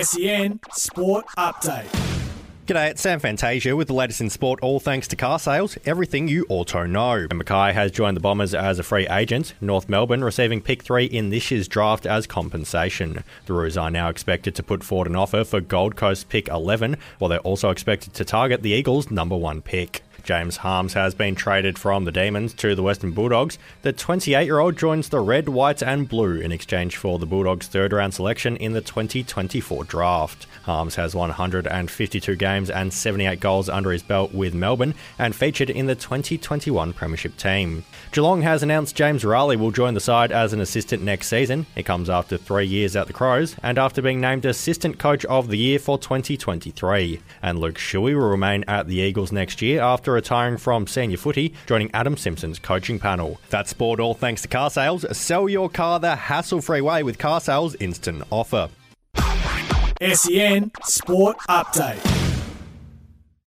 SEN Sport Update. G'day, it's Sam Fantasia with the latest in sport, all thanks to car sales, everything you auto know. And McKay has joined the Bombers as a free agent, North Melbourne receiving pick three in this year's draft as compensation. The Roos are now expected to put forward an offer for Gold Coast pick 11, while they're also expected to target the Eagles' number one pick. James Harmes has been traded from the Demons to the Western Bulldogs. The 28 year old joins the Red, White, and Blue in exchange for the Bulldogs' third round selection in the 2024 draft. Harmes has 152 games and 78 goals under his belt with Melbourne and featured in the 2021 Premiership team. Geelong has announced James Rahilly will join the side as an assistant next season. It comes after three years at the Crows and after being named Assistant Coach of the Year for 2023. And Luke Shuey will remain at the Eagles next year after retiring from senior footy, joining Adam Simpson's coaching panel. That's sport all thanks to car sales. Sell your car the hassle free way with car sales instant offer. SEN Sport Update.